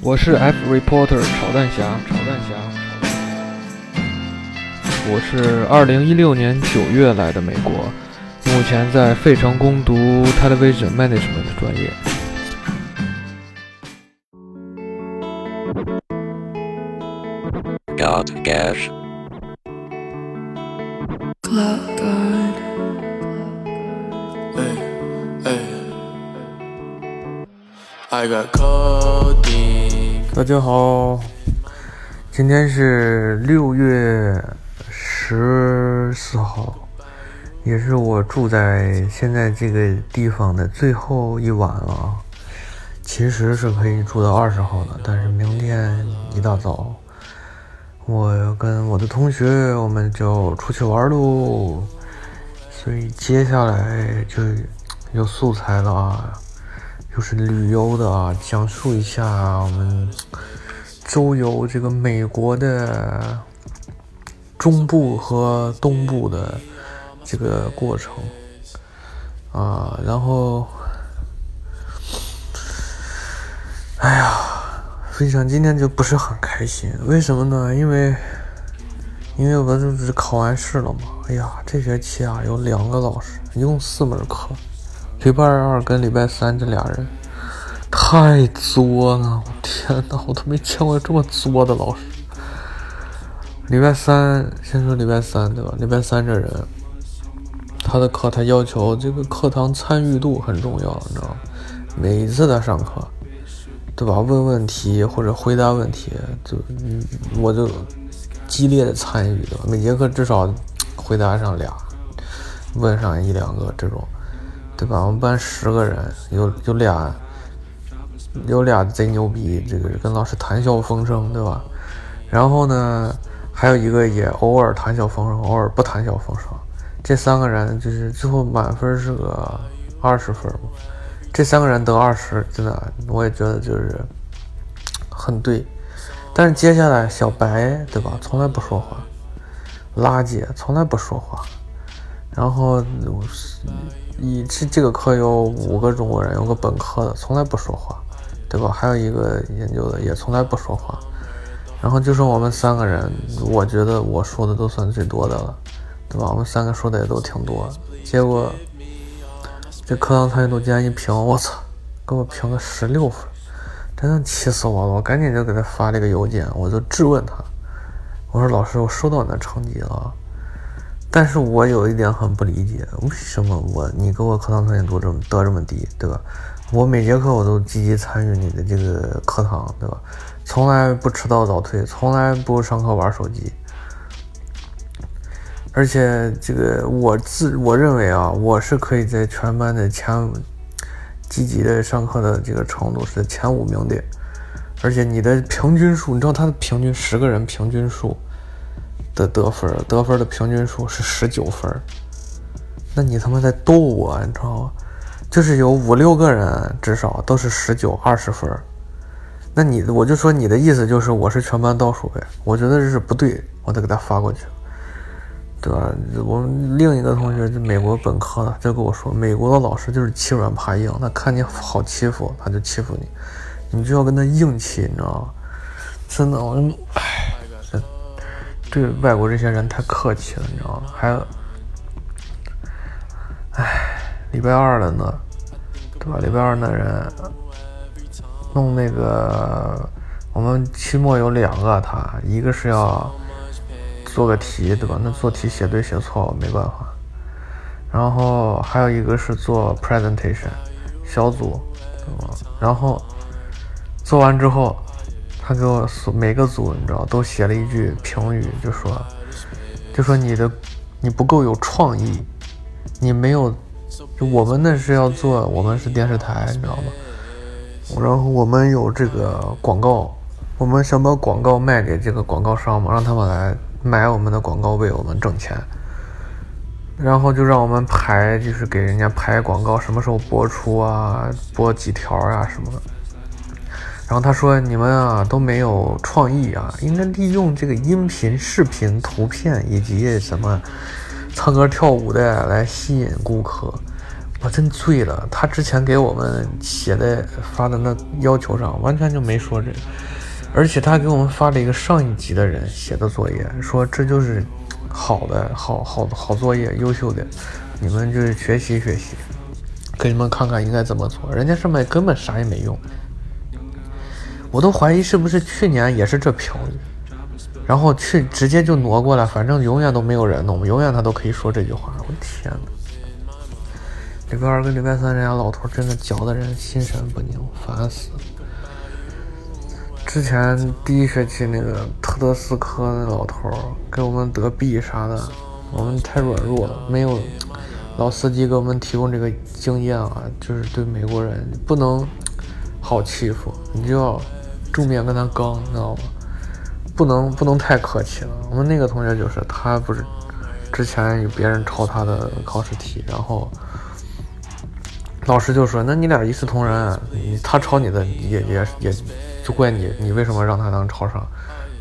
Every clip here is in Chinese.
我是 F reporter 炒蛋侠，炒蛋侠，我是二零一六年九月来的美国，目前在费城攻读 television management 的专业。God Gash I got codeine. 大家好，今天是六月十四号，也是我住在现在这个地方的最后一晚了。其实是可以住到二十号的，但是明天一大早，我要跟我的同学我们就出去玩喽，所以接下来就有素材了啊。又是旅游的啊，讲述一下我们周游这个美国的中部和东部的这个过程啊，然后，哎呀，分享今天就不是很开心，为什么呢？因为因为我这不是考完试了嘛，哎呀，这学期啊有两个老师，一共四门课。礼拜二跟礼拜三这俩人太作了，我天哪，我都没见过这么作的老师。礼拜三，先说礼拜三对吧？礼拜三这人，他的课他要求这个课堂参与度很重要，你知道吗？每一次他上课，对吧？问问题或者回答问题，就，我就激烈的参与，对吧？每节课至少回答上俩，问上一两个这种。对吧？我们班十个人，有有俩，有俩贼牛逼，这个跟老师谈笑风生，对吧？然后呢，还有一个也偶尔谈笑风生，偶尔不谈笑风生。这三个人就是最后满分是个二十分嘛。这三个人得二十，真的，我也觉得就是很对。但是接下来小白，对吧？从来不说话，垃圾从来不说话，然后。一这这个课有五个中国人，有个本科的，从来不说话，对吧？还有一个研究的，也从来不说话。然后就剩我们三个人，我觉得我说的都算最多的了，对吧？我们三个说的也都挺多。结果这课堂参与度竟然一评，我操，给我评个十六分，真的气死我了！我赶紧就给他发了一个邮件，我就质问他，我说老师，我收到你的成绩了。但是我有一点很不理解，为什么我你给我课堂参与度这么得这么低，对吧？我每节课我都积极参与你的这个课堂，对吧？从来不迟到早退，从来不上课玩手机。而且这个我自我认为啊，我是可以在全班的前积极的上课的这个程度是前五名的。而且你的平均数，你知道他的平均十个人平均数？的得分，得分的平均数是十九分，那你他妈在逗我，你知道吗？就是有五六个人至少都是十九、二十分，那你我就说你的意思就是我是全班倒数呗？我觉得这是不对，我得给他发过去，对吧？我们另一个同学就美国本科的就跟我说，美国的老师就是欺软怕硬，他看你好欺负他就欺负你，你就要跟他硬气，你知道吗？真的，我就唉。对外国这些人太客气了，你知道吗？还有，唉，礼拜二了呢，对吧？礼拜二那人弄那个，我们期末有两个，他一个是要做个题，对吧？那做题写对写错没办法。然后还有一个是做 presentation 小组，对吧？然后做完之后。他给我每个组，你知道，都写了一句评语，就说，就说你的你不够有创意，你没有，就我们那是要做，我们是电视台，你知道吗？然后我们有这个广告，我们想把广告卖给这个广告商嘛，让他们来买我们的广告，为我们挣钱。然后就让我们排，就是给人家排广告，什么时候播出啊，播几条啊什么的。然后他说：“你们啊都没有创意啊，应该利用这个音频、视频、图片以及什么唱歌跳舞的来吸引顾客。”我真醉了。他之前给我们写的发的那要求上完全就没说这，而且他给我们发了一个上一级的人写的作业，说这就是好的好好好作业，优秀的，你们就是学习学习，给你们看看应该怎么做。人家上面根本啥也没用，我都怀疑是不是去年也是这频率，然后去直接就挪过来，反正永远都没有人弄，永远他都可以说这句话。我天哪！礼拜二跟礼拜三，人家老头真的教的人心神不宁，烦死了。之前第一学期那个特德斯科那老头给我们得 B 啥的，我们太软弱了，没有老司机给我们提供这个经验啊，就是对美国人不能好欺负，你就要正面跟他刚，你知道吗？不能不能太客气了。我们那个同学就是他不是之前有别人抄他的考试题，然后。老师就说：“那你俩一视同仁，他抄你的也也也，就怪你，你为什么让他能抄上，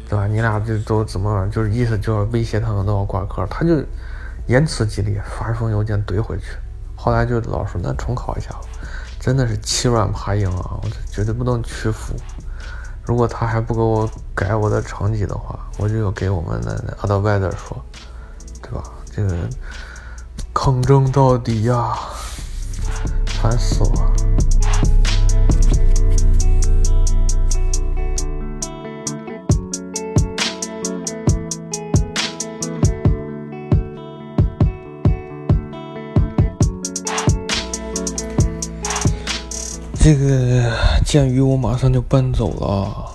对吧？你俩就都怎么就是意思就是威胁他们都要挂科，他就言辞激烈，发一封邮件怼回去。后来就老师那重考一下吧，真的是欺软怕硬啊，我绝对不能屈服。如果他还不给我改我的成绩的话，我就要给我们的阿德外德说，对吧？这个抗争到底呀！”烦死了！这个鉴于我马上就搬走了，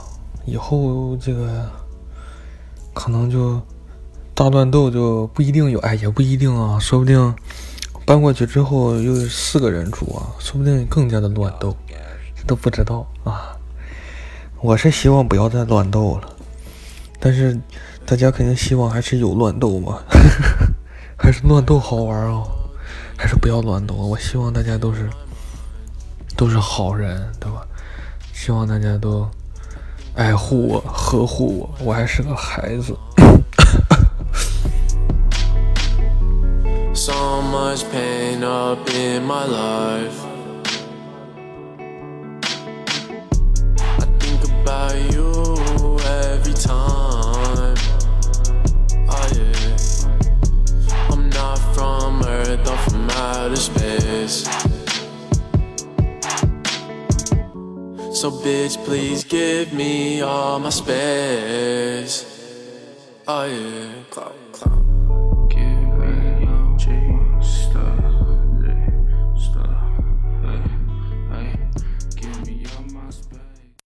以后这个可能就大乱斗就不一定有，哎，也不一定啊，说不定。搬过去之后又四个人住啊，说不定更加的乱斗，都不知道啊。我是希望不要再乱斗了，但是大家肯定希望还是有乱斗嘛，还是乱斗好玩啊，还是不要乱斗。我希望大家都是都是好人，对吧？希望大家都爱护我、呵护我，我还是个孩子。so much pain up in my life. So bitch, please give me all my space. Oh yeah.